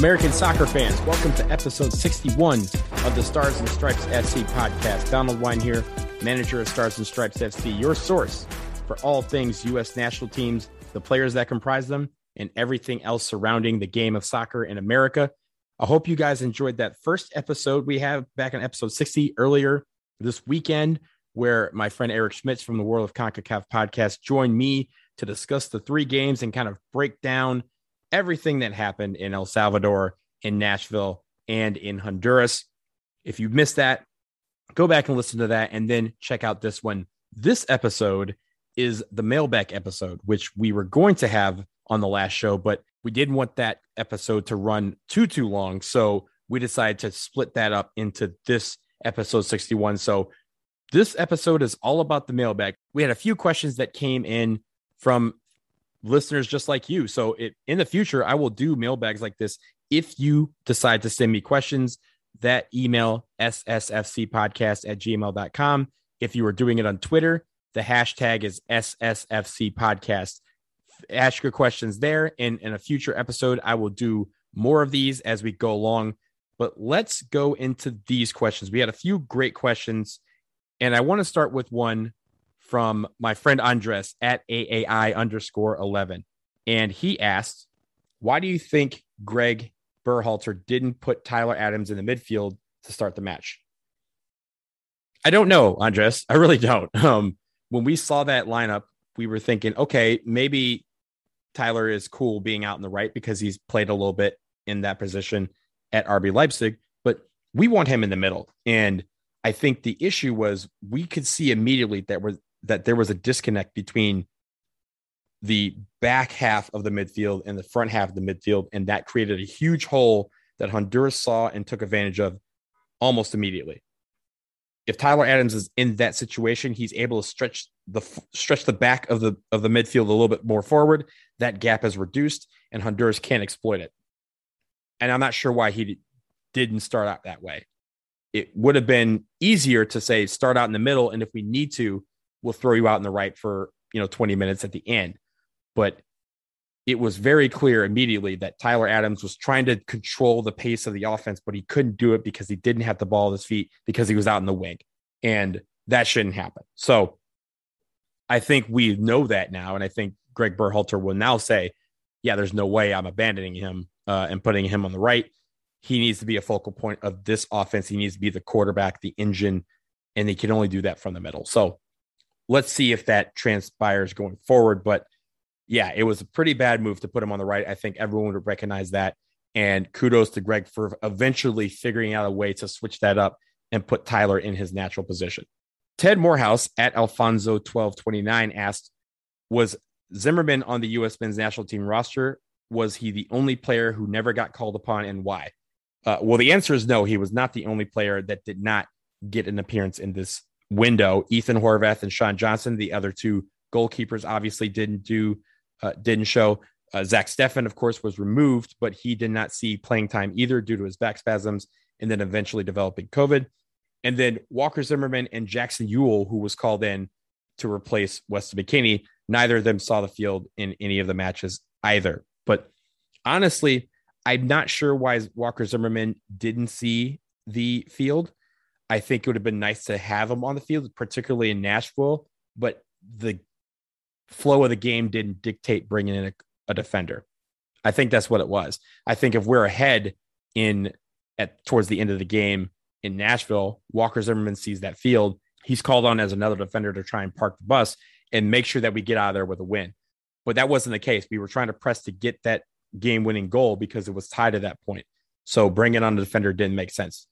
American soccer fans, welcome to episode 61 of the Stars and Stripes FC podcast. Donald Wine here, manager of Stars and Stripes FC, your source for all things U.S. national teams, the players that comprise them, and everything else surrounding the game of soccer in America. I hope you guys enjoyed that first episode we have back in episode 60 earlier this weekend, where my friend Eric Schmitz from the World of CONCACAF podcast joined me to discuss the three games and kind of break down everything that happened in El Salvador, in Nashville, and in Honduras. If you missed that, go back and listen to that and then check out this one. This episode is the mailbag episode, which we were going to have on the last show, but we didn't want that episode to run too, too long. So we decided to split that up into this episode 61. So this episode is all about the mailbag. We had a few questions that came in from listeners just like you. So it, in the future, I will do mailbags like this. If you decide to send me questions, that email ssfcpodcast at gmail.com. If you are doing it on Twitter, the hashtag is SSFC podcast. Ask your questions there. And in a future episode, I will do more of these as we go along. But let's go into these questions. We had a few great questions. And I want to start with one from my friend Andres at AAI underscore 11. And he asked, Why do you think Gregg Berhalter didn't put Tyler Adams in the midfield to start the match? I don't know, Andres. I really don't. Um, when we saw that lineup, we were thinking, okay, maybe Tyler is cool being out in the right because he's played a little bit in that position at RB Leipzig, but we want him in the middle. And I think the issue was we could see immediately that was that there was a disconnect between the back half of the midfield and the front half of the midfield, and that created a huge hole that Honduras saw and took advantage of almost immediately. If Tyler Adams is in that situation, he's able to stretch the stretch the back of the of the midfield a little bit more forward. That gap is reduced, and Honduras can't exploit it. And I'm not sure why he didn't start out that way. It would have been easier to say start out in the middle, and if we need to, we'll throw you out in the right for you know 20 minutes at the end but it was very clear immediately that Tyler Adams was trying to control the pace of the offense, but he couldn't do it because he didn't have the ball at his feet because he was out in the wing. And that shouldn't happen. So I think we know that now. And I think Gregg Berhalter will now say, yeah, there's no way I'm abandoning him uh, and putting him on the right. He needs to be a focal point of this offense. He needs to be the quarterback, the engine, and he can only do that from the middle. So let's see if that transpires going forward. But yeah, it was a pretty bad move to put him on the right. I think everyone would recognize that. And kudos to Gregg for eventually figuring out a way to switch that up and put Tyler in his natural position. Ted Morehouse at Alfonso1229 asked, Was Zimmerman on the U.S. men's national team roster? Was he the only player who never got called upon and why? Uh, well, the answer is no. He was not the only player that did not get an appearance in this window. Ethan Horvath and Sean Johnson, the other two goalkeepers, obviously didn't do uh, didn't show. Uh, Zach Steffen, of course, was removed, but he did not see playing time either due to his back spasms and then eventually developing COVID. And then Walker Zimmerman and Jackson Yueill, who was called in to replace Weston McKennie, neither of them saw the field in any of the matches either. But honestly, I'm not sure why Walker Zimmerman didn't see the field. I think it would have been nice to have him on the field, particularly in Nashville, but the flow of the game didn't dictate bringing in a, a defender. I think that's what it was. I think if we're ahead in at towards the end of the game in Nashville, Walker Zimmerman sees that field. He's called on as another defender to try and park the bus and make sure that we get out of there with a win. But that wasn't the case. We were trying to press to get that game winning goal because it was tied at that point. So bringing on the defender didn't make sense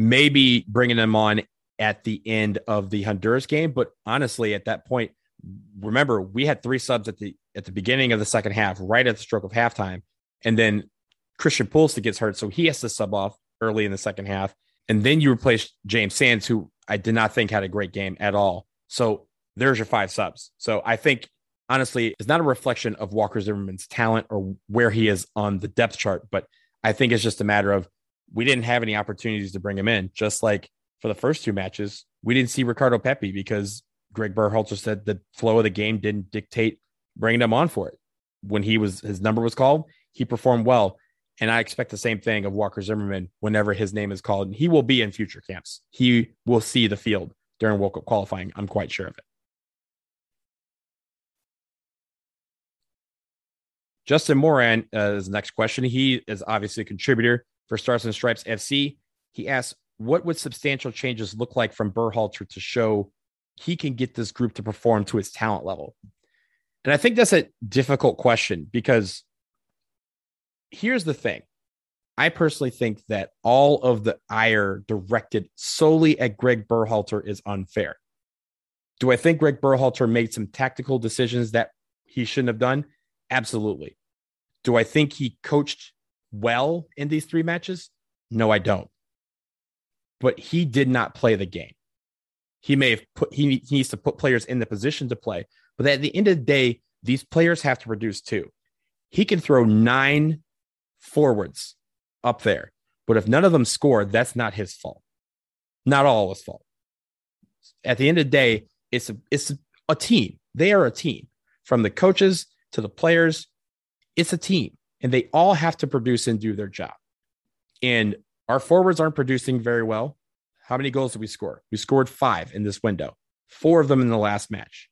maybe bringing them on at the end of the Honduras game. But honestly, at that point, remember we had three subs at the at the beginning of the second half, right at the stroke of halftime, and then Christian Pulisic gets hurt, so he has to sub off early in the second half, and then you replace James Sands, who I did not think had a great game at all. So there's your five subs. So I think honestly, it's not a reflection of Walker Zimmerman's talent or where he is on the depth chart, but I think it's just a matter of we didn't have any opportunities to bring him in. Just like for the first two matches, we didn't see Ricardo Pepi because Gregg Berhalter said the flow of the game didn't dictate bringing him on for it. When he was his number was called, he performed well. And I expect the same thing of Walker Zimmerman whenever his name is called. And he will be in future camps. He will see the field during World Cup qualifying. I'm quite sure of it. Justin Moran uh, is the next question. He is obviously a contributor for Stars and Stripes FC. He asks, what would substantial changes look like from Berhalter to show he can get this group to perform to its talent level? And I think that's a difficult question because here's the thing. I personally think that all of the ire directed solely at Gregg Berhalter is unfair. Do I think Gregg Berhalter made some tactical decisions that he shouldn't have done? Absolutely. Do I think he coached well in these three matches? No, I don't. But he did not play the game. He may have put, he, he needs to put players in the position to play. But at the end of the day, these players have to produce too. He can throw nine forwards up there. But if none of them score, that's not his fault. Not all his fault. At the end of the day, it's a, it's a team. They are a team from the coaches to the players it's a team and they all have to produce and do their job. And our forwards aren't producing very well. How many goals did we score? We scored five in this window, four of them in the last match.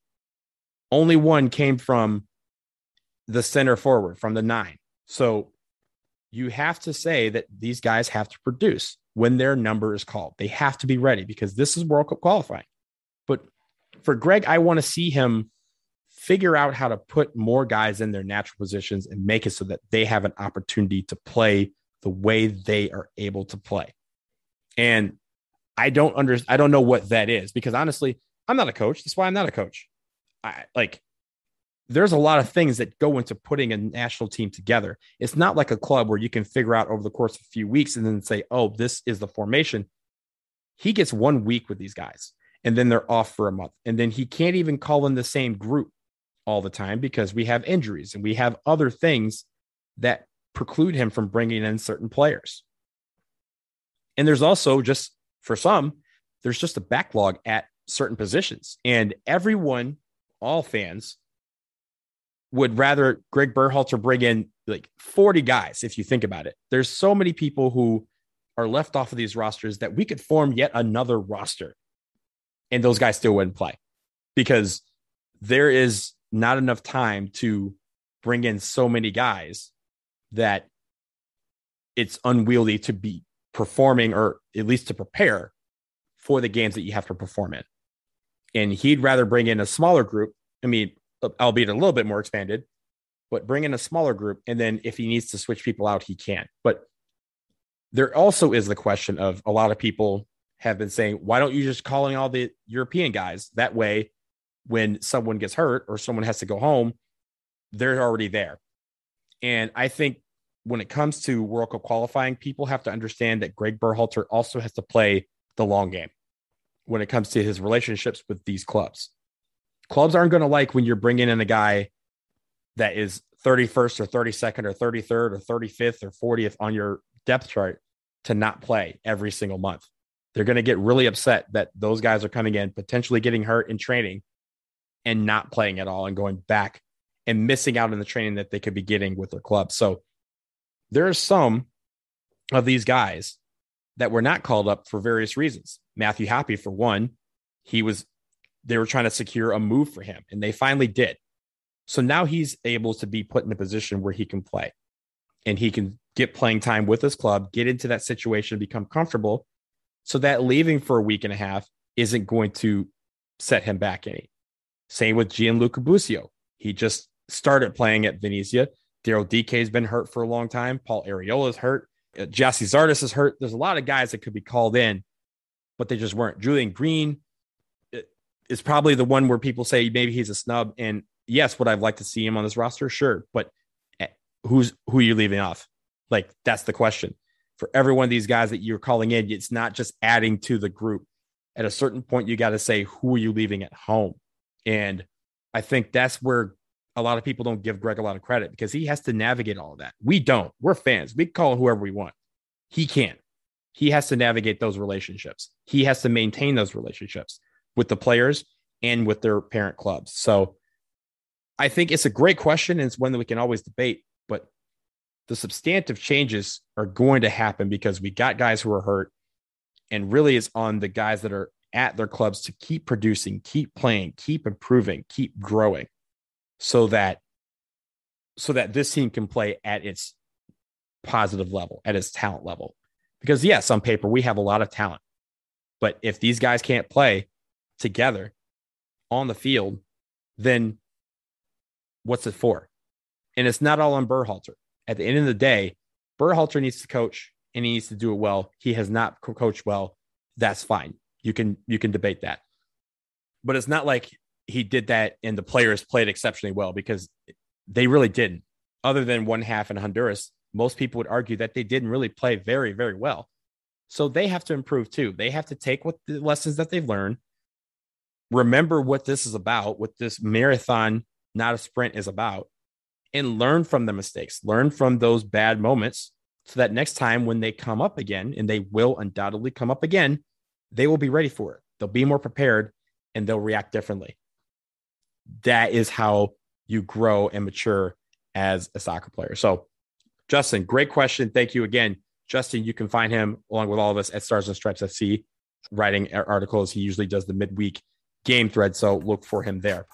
Only one came from the center forward, from the nine. So you have to say that these guys have to produce when their number is called. They have to be ready because this is World Cup qualifying. But for Gregg, I want to see him figure out how to put more guys in their natural positions and make it so that they have an opportunity to play the way they are able to play. And I don't under I don't know what that is because honestly, I'm not a coach. That's why I'm not a coach. I like there's a lot of things that go into putting a national team together. It's not like a club where you can figure out over the course of a few weeks and then say, "Oh, this is the formation." He gets one week with these guys and then they're off for a month. And then he can't even call in the same group all the time because we have injuries and we have other things that preclude him from bringing in certain players. And there's also just for some, there's just a backlog at certain positions. And everyone, all fans, would rather Gregg Berhalter bring in like 40 guys, if you think about it. There's so many people who are left off of these rosters that we could form yet another roster and those guys still wouldn't play because there is not enough time to bring in so many guys that it's unwieldy to be performing or at least to prepare for the games that you have to perform in. And he'd rather bring in a smaller group. I mean, albeit a little bit more expanded, but bring in a smaller group. And then if he needs to switch people out, he can. But there also is the question of a lot of people have been saying, why don't you just call in all the European guys? That way when someone gets hurt or someone has to go home, they're already there. And I think when it comes to World Cup qualifying, people have to understand that Gregg Berhalter also has to play the long game when it comes to his relationships with these clubs. Clubs aren't going to like when you're bringing in a guy that is 31st or 32nd or 33rd or 35th or 40th on your depth chart to not play every single month. They're going to get really upset that those guys are coming in, potentially getting hurt in training and not playing at all and going back and missing out on the training that they could be getting with their club. So there are some of these guys that were not called up for various reasons. Matthew Hoppe, for one, he was they were trying to secure a move for him, and they finally did. So now he's able to be put in a position where he can play and he can get playing time with his club, get into that situation, become comfortable, so that leaving for a week and a half isn't going to set him back any. Same with Gianluca Busio. He just started playing at Venezia. Daryl Dike has been hurt for a long time. Paul Arriola is hurt. Uh, Gyasi Zardes is hurt. There's a lot of guys that could be called in, but they just weren't. Julian Green uh, is probably the one where people say maybe he's a snub. And yes, would I like to see him on this roster? Sure. But eh, who's who are you leaving off? Like that's the question. For every one of these guys that you're calling in, it's not just adding to the group. At a certain point, you got to say, who are you leaving at home? And I think that's where a lot of people don't give Gregg a lot of credit because he has to navigate all of that. We don't. We're fans. We call whoever we want. He can't. He has to navigate those relationships. He has to maintain those relationships with the players and with their parent clubs. So I think it's a great question and it's one that we can always debate. But the substantive changes are going to happen because we got guys who are hurt and really is on the guys that are at their clubs to keep producing, keep playing, keep improving, keep growing so that so that this team can play at its positive level, at its talent level. Because yes, on paper we have a lot of talent. But if these guys can't play together on the field, then what's it for? And it's not all on Berhalter. At the end of the day, Berhalter needs to coach and he needs to do it well. He has not co- coached well. That's fine. You can you can debate that. But it's not like he did that and the players played exceptionally well because they really didn't. Other than one half in Honduras, most people would argue that they didn't really play very, very well. So they have to improve too. They have to take what the lessons that they've learned, remember what this is about, what this marathon, not a sprint, is about, and learn from the mistakes, learn from those bad moments so that next time when they come up again, and they will undoubtedly come up again, they will be ready for it. They'll be more prepared and they'll react differently. That is how you grow and mature as a soccer player. So, Justin, great question. Thank you again. Justin, you can find him along with all of us at Stars and Stripes FC, writing articles. He usually does the midweek game thread. So look for him there.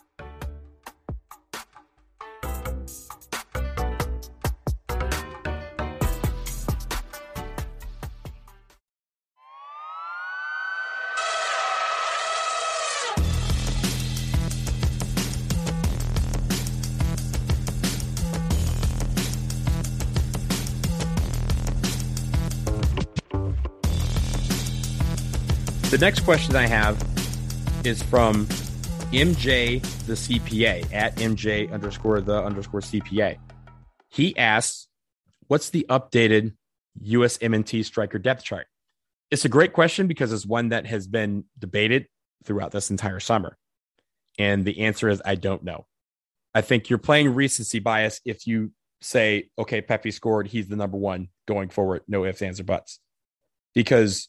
The next question I have is from MJ the CPA at MJ underscore the underscore CPA. He asks, "What's the updated USMNT striker depth chart?" It's a great question because it's one that has been debated throughout this entire summer, and the answer is I don't know. I think you're playing recency bias if you say, "Okay, Pepi scored; he's the number one going forward." No ifs, ands, or buts, because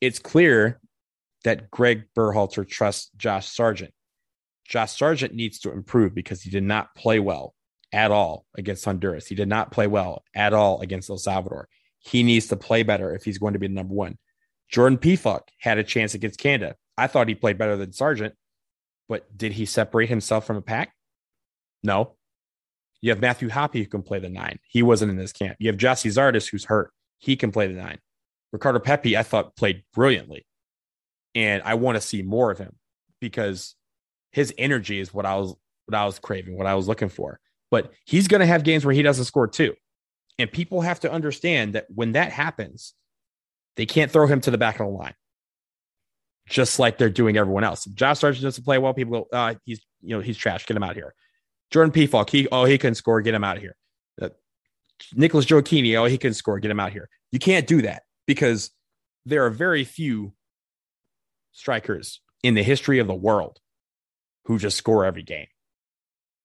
it's clear that Greg Berhalter trusts Josh Sargent. Josh Sargent needs to improve because he did not play well at all against Honduras. He did not play well at all against El Salvador. He needs to play better if he's going to be the number one. Jordan Pefok had a chance against Canada. I thought he played better than Sargent, but did he separate himself from a pack? No. You have Matthew Hoppe who can play the nine. He wasn't in this camp. You have Gyasi Zardes who's hurt. He can play the nine. Ricardo Pepi, I thought, played brilliantly and I want to see more of him because his energy is what I was what I was craving, what I was looking for. But he's going to have games where he doesn't score too. And people have to understand that when that happens, they can't throw him to the back of the line. Just like they're doing everyone else. If Josh Sargent doesn't play well, people go, uh, he's you know, he's trash. Get him out here. Jordan Pefok, he oh, he can score, get him out here. Uh, Nicholas Gioacchini, oh, he can score, get him out here. You can't do that because there are very few strikers in the history of the world who just score every game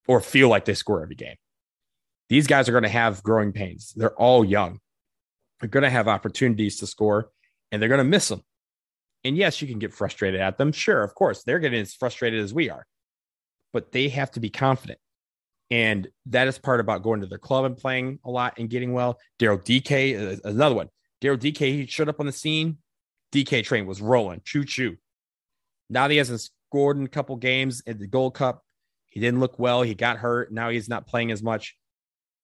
or feel like they score every game. These guys are going to have growing pains. They're all young. They're going to have opportunities to score and they're going to miss them. And yes, you can get frustrated at them. Sure, of course, they're getting as frustrated as we are, but they have to be confident. And that is part about going to their club and playing a lot and getting well. Daryl Dike, uh, another one. Daryl Dike, he showed up on the scene Dike train was rolling, choo choo. Now he hasn't scored in a couple games at the Gold Cup. He didn't look well. He got hurt. Now he's not playing as much.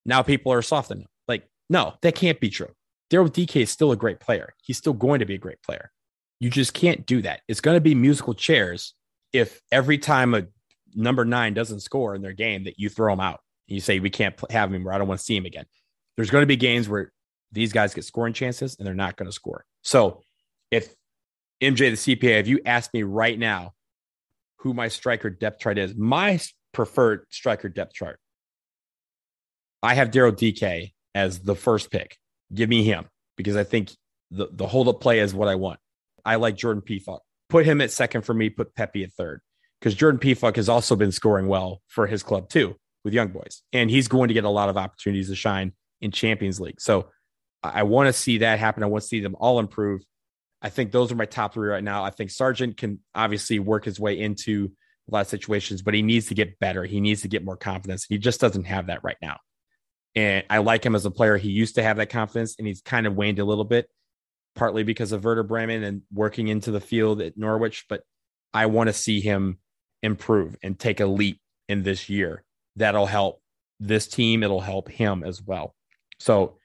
Now people are softening. Like, no, that can't be true. Daryl Dike is still a great player. He's still going to be a great player. You just can't do that. It's going to be musical chairs if every time a number nine doesn't score in their game that you throw him out. and You say, we can't have him or I don't want to see him again. There's going to be games where these guys get scoring chances and they're not going to score. So if MJ the CPA, if you ask me right now who my striker depth chart is, my preferred striker depth chart, I have Daryl Dike as the first pick. Give me him because I think the, the hold up play is what I want. I like Jordan Pefok. Put him at second for me, put Pepi at third because Jordan Pefok has also been scoring well for his club too with young boys. And he's going to get a lot of opportunities to shine in Champions League. So I want to see that happen. I want to see them all improve. I think those are my top three right now. I think Sargent can obviously work his way into a lot of situations, but he needs to get better. He needs to get more confidence. He just doesn't have that right now. And I like him as a player. He used to have that confidence and he's kind of waned a little bit, partly because of Werder Bremen and working into the field at Norwich. But I want to see him improve and take a leap in this year. That'll help this team. It'll help him as well. So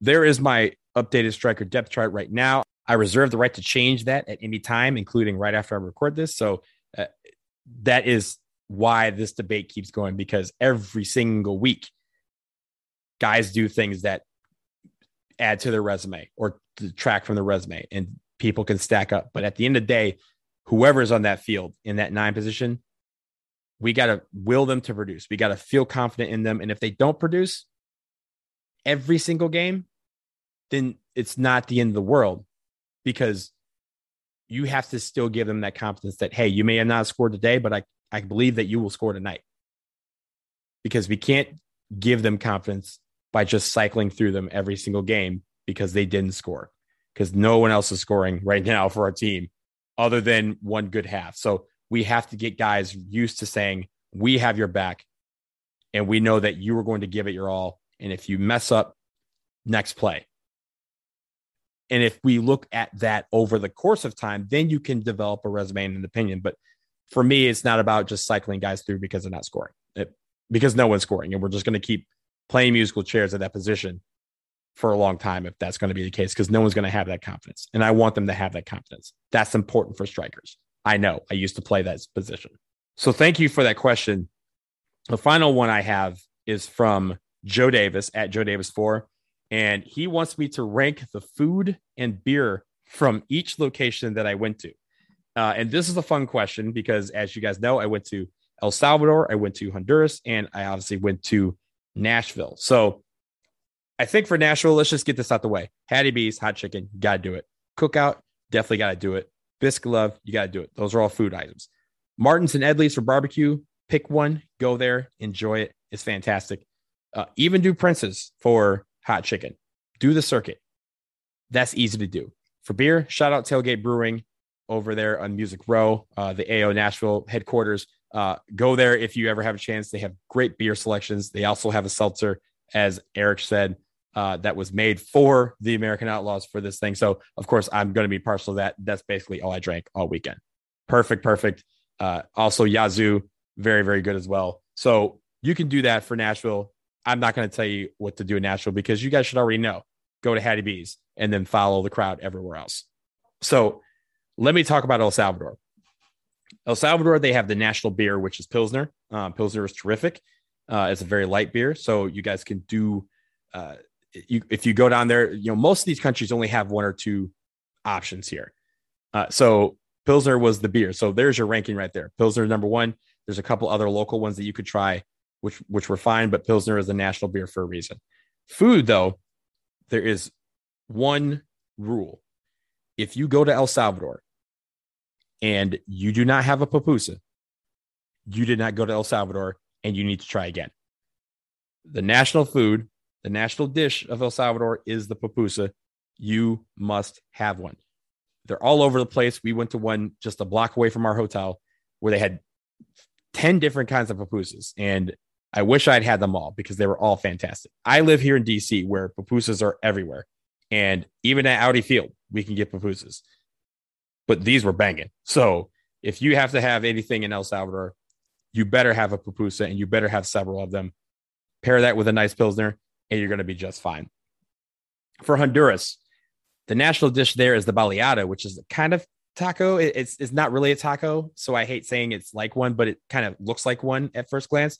there is my updated striker depth chart right now. I reserve the right to change that at any time, including right after I record this. So uh, that is why this debate keeps going because every single week, guys do things that add to their resume or detract from the resume, and people can stack up. But at the end of the day, whoever is on that field in that nine position, we got to will them to produce. We got to feel confident in them. And if they don't produce every single game, then it's not the end of the world because you have to still give them that confidence that, hey, you may have not scored today, but I, I believe that you will score tonight. Because we can't give them confidence by just cycling through them every single game because they didn't score. Because no one else is scoring right now for our team other than one good half. So we have to get guys used to saying, we have your back and we know that you are going to give it your all. And if you mess up, next play. And if we look at that over the course of time, then you can develop a resume and an opinion. But for me, it's not about just cycling guys through because they're not scoring, it, because no one's scoring. And we're just going to keep playing musical chairs at that position for a long time if that's going to be the case, because no one's going to have that confidence. And I want them to have that confidence. That's important for strikers. I know I used to play that position. So thank you for that question. The final one I have is from Joe Davis at Joe Davis 4 and he wants me to rank the food and beer from each location that I went to. Uh, and this is a fun question because, as you guys know, I went to El Salvador, I went to Honduras, and I obviously went to Nashville. So I think for Nashville, let's just get this out the way. Hattie B's, hot chicken, got to do it. Cookout, definitely got to do it. Biscuit love, you got to do it. Those are all food items. Martin's and Edley's for barbecue. Pick one, go there, enjoy it. It's fantastic. Uh, even do Prince's for hot chicken. Do the circuit. That's easy to do. For beer, shout out Tailgate Brewing over there on Music Row, uh, the AO Nashville headquarters. Uh, go there if you ever have a chance. They have great beer selections. They also have a seltzer, as Eric said, uh, that was made for the American Outlaws for this thing. So, of course, I'm going to be partial to that. That's basically all I drank all weekend. Perfect, perfect. Uh, also, Yazoo, very, very good as well. So, you can do that for Nashville. I'm not going to tell you what to do in Nashville because you guys should already know. Go to Hattie B's and then follow the crowd everywhere else. So let me talk about El Salvador. El Salvador, they have the national beer, which is Pilsner. Um, Pilsner is terrific. Uh, it's a very light beer, so you guys can do. Uh, you, if you go down there, you know most of these countries only have one or two options here. Uh, so Pilsner was the beer. So there's your ranking right there. Pilsner number one. There's a couple other local ones that you could try which which were fine, but Pilsner is a national beer for a reason. Food, though, there is one rule. If you go to El Salvador and you do not have a pupusa, you did not go to El Salvador and you need to try again. The national food, the national dish of El Salvador is the pupusa. You must have one. They're all over the place. We went to one just a block away from our hotel where they had 10 different kinds of pupusas. And I wish I'd had them all because they were all fantastic. I live here in DC where pupusas are everywhere. And even at Audi Field, we can get pupusas. But these were banging. So if you have to have anything in El Salvador, you better have a pupusa and you better have several of them. Pair that with a nice Pilsner, and you're going to be just fine. For Honduras, the national dish there is the baleada, which is kind of taco. It's, it's not really a taco. So I hate saying it's like one, but it kind of looks like one at first glance.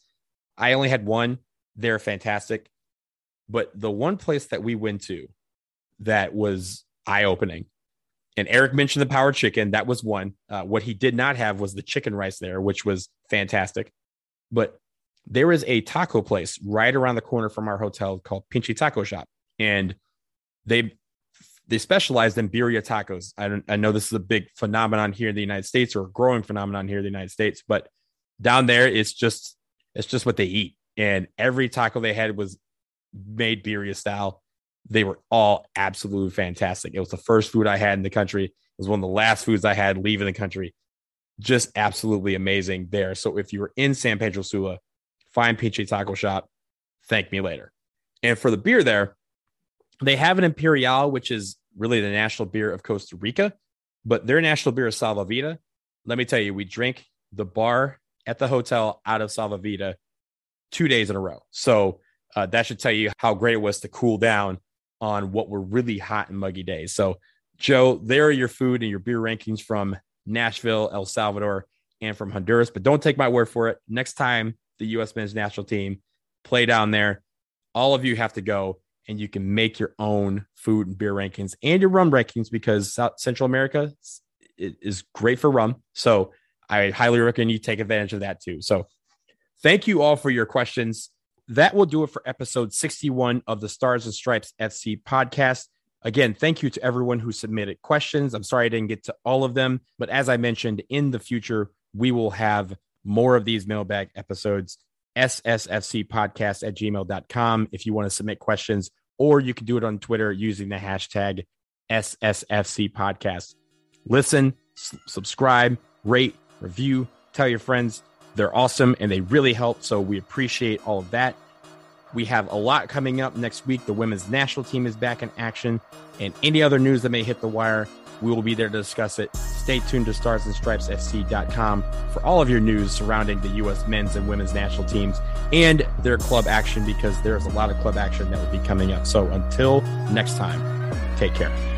I only had one. They're fantastic. But the one place that we went to that was eye opening, and Eric mentioned the power chicken. That was one. Uh, what he did not have was the chicken rice there, which was fantastic. But there is a taco place right around the corner from our hotel called Pinchy Taco Shop, and they they specialize in birria tacos. I, I know this is a big phenomenon here in the United States or a growing phenomenon here in the United States, but down there it's just it's just what they eat. And every taco they had was made birria style. They were all absolutely fantastic. It was the first food I had in the country. It was one of the last foods I had leaving the country. Just absolutely amazing there. So if you were in San Pedro Sula, find Pinchy Taco Shop, thank me later. And for the beer there, they have an Imperial, which is really the national beer of Costa Rica, but their national beer is Salva-Vida. Let me tell you, we drink the bar at the hotel out of Salva-Vida two days in a row. So uh, that should tell you how great it was to cool down on what were really hot and muggy days. So, Joe, there are your food and your beer rankings from Nashville, El Salvador, and from Honduras. But don't take my word for it. Next time the U.S. men's national team play down there, all of you have to go and you can make your own food and beer rankings and your rum rankings because South Central America is great for rum. So I highly recommend you take advantage of that too. So thank you all for your questions. That will do it for episode 61 of the Stars and Stripes FC podcast. Again, thank you to everyone who submitted questions. I'm sorry I didn't get to all of them, but as I mentioned, in the future, we will have more of these mailbag episodes. SSFC podcast at gmail.com if you want to submit questions, or you can do it on Twitter using the hashtag SSFC podcast. Listen, s- subscribe, rate, review, tell your friends. They're awesome and they really help. So we appreciate all of that. We have a lot coming up next week. The women's national team is back in action, and any other news that may hit the wire, we will be there to discuss it. Stay tuned to starsandstripesfc.com for all of your news surrounding the U.S. men's and women's national teams and their club action because there's a lot of club action that will be coming up. So until next time, take care.